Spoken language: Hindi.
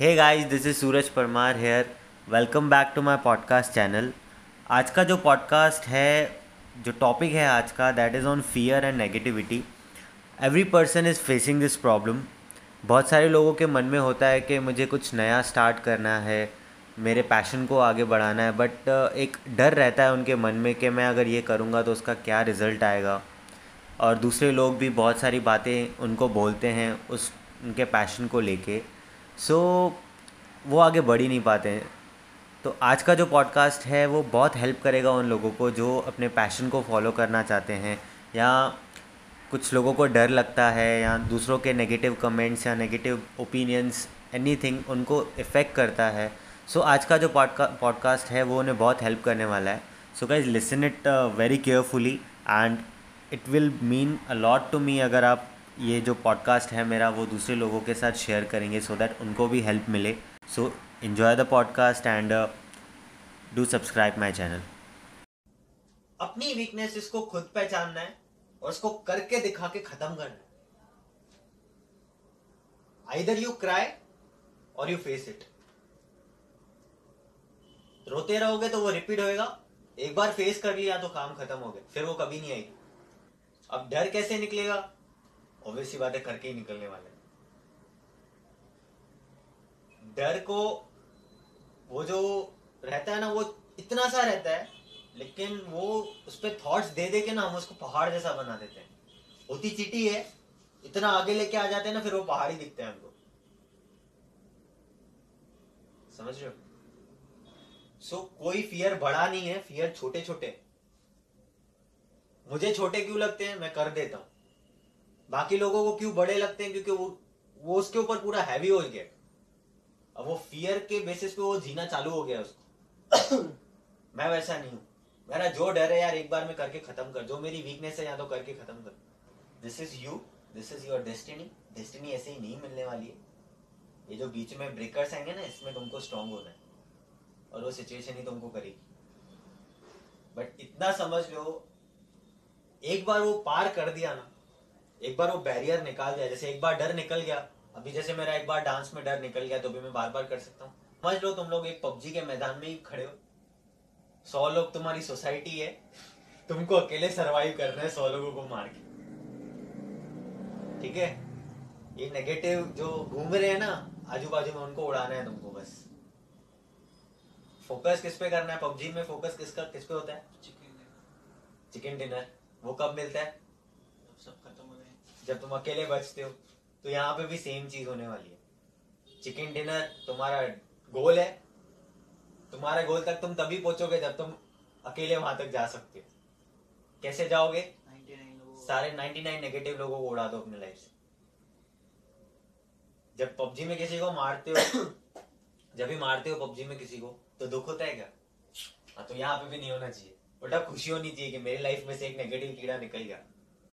Hey guys this is Suraj Parmar here welcome back to my podcast channel आज का जो पॉडकास्ट है, जो टॉपिक है आज का that is on fear and negativity every person is facing this problem बहुत सारे लोगों के मन में होता है कि मुझे कुछ नया स्टार्ट करना है, मेरे पैशन को आगे बढ़ाना है बट एक डर रहता है उनके मन में कि मैं अगर ये करूँगा तो उसका क्या रिज़ल्ट आएगा। और दूसरे लोग भी बहुत सारी बातें उनको बोलते हैं उस, उनके पैशन को लेके। सो so, वो आगे बढ़ ही नहीं पाते। हैं तो आज का जो पॉडकास्ट है वो बहुत हेल्प करेगा उन लोगों को जो अपने पैशन को फॉलो करना चाहते हैं या कुछ लोगों को डर लगता है या दूसरों के नेगेटिव कमेंट्स या नेगेटिव ओपिनियंस एनीथिंग उनको इफ़ेक्ट करता है। सो so, आज का जो पॉडका पॉडकास्ट है वो उन्हें बहुत हेल्प करने वाला है। So guys listen it very carefully and it will mean a lot to me अगर आप ये जो पॉडकास्ट है मेरा, वो दूसरे लोगों के साथ शेयर करेंगे सो so दैट उनको भी हेल्प मिले। So enjoy the podcast and do subscribe my channel अपनी वीकनेस इसको खुद पहचानना है और उसको करके दिखा के खत्म करना है। Either you cry or you face it रोते रहोगे तो वो रिपीट होएगा। एक बार फेस कर लिया तो काम खत्म हो गया, फिर वो कभी नहीं आएगी। अब डर कैसे निकलेगा? ऑब्वियसली बातें करके ही निकलने वाले डर को वो जो रहता है ना वो इतना सा रहता है लेकिन वो उस पर थॉट्स दे दे के ना हम उसको पहाड़ जैसा बना देते हैं। होती चीटी है इतना आगे लेके आ जाते हैं ना फिर वो पहाड़ ही दिखते हैं हमको। समझ रहे हो? सो so, कोई फियर बड़ा नहीं है फियर छोटे छोटे मुझे छोटे क्यों लगते हैं मैं कर देता हूँ। बाकी लोगों को क्यों बड़े लगते हैं? क्योंकि वो वो उसके ऊपर पूरा हैवी हो गया। अब वो फियर के बेसिस पे वो जीना चालू हो गया उसको। मैं वैसा नहीं हूँ। मेरा जो डर है यार, एक बार में करके खत्म कर। जो मेरी वीकनेस है, या तो करके खत्म कर। This is you this is your destiny destiny ऐसे ही नहीं मिलने वाली है। ये जो बीच में ब्रेकर्स आएँगे ना, इसमें तुमको स्ट्रांग होना है। और वो सिचुएशन ही तुमको करेगी। बट इतना समझ लो, एक बार वो पार कर दिया ना एक बार वो बैरियर निकाल दिया जैसे एक बार डर निकल गया अभी जैसे मेरा एक बार डांस में डर निकल गया तो भी मैं बार बार कर सकता हूँ। समझ लो तुम लोग एक पबजी के मैदान में ही खड़े हो। सौ लोग तुम्हारी सोसाइटी है तुमको अकेले सरवाइव करना है सौ लोगों को मार के। ठीक है? ये नेगेटिव जो घूम रहे हैं ना आजू बाजू में उनको उड़ाना है तुमको बस। फोकस किस पे करना है? पबजी में फोकस किसका किस पे होता है? चिकन डिनर वो कब मिलता है? सब खत्म हो जब तुम अकेले बचते हो तो यहाँ पे भी सेम चीज़ होने वाली है। चिकन डिनर तुम्हारा गोल है। तुम्हारे गोल तक तुम तभी पहुंचोगे जब तुम अकेले वहाँ तक जा सकते हो। कैसे जाओगे? 99 सारे 99 नेगेटिव लोगों को उड़ा दो अपने लाइफ से। जब पबजी में किसी को मारते हो जब भी मारते हो पबजी में किसी को तो दुख होता है क्या? हाँ तो यहाँ पे भी नहीं होना चाहिए। उल्टा खुशी होनी चाहिए कि मेरी लाइफ में से एक नेगेटिव कीड़ा निकल गया।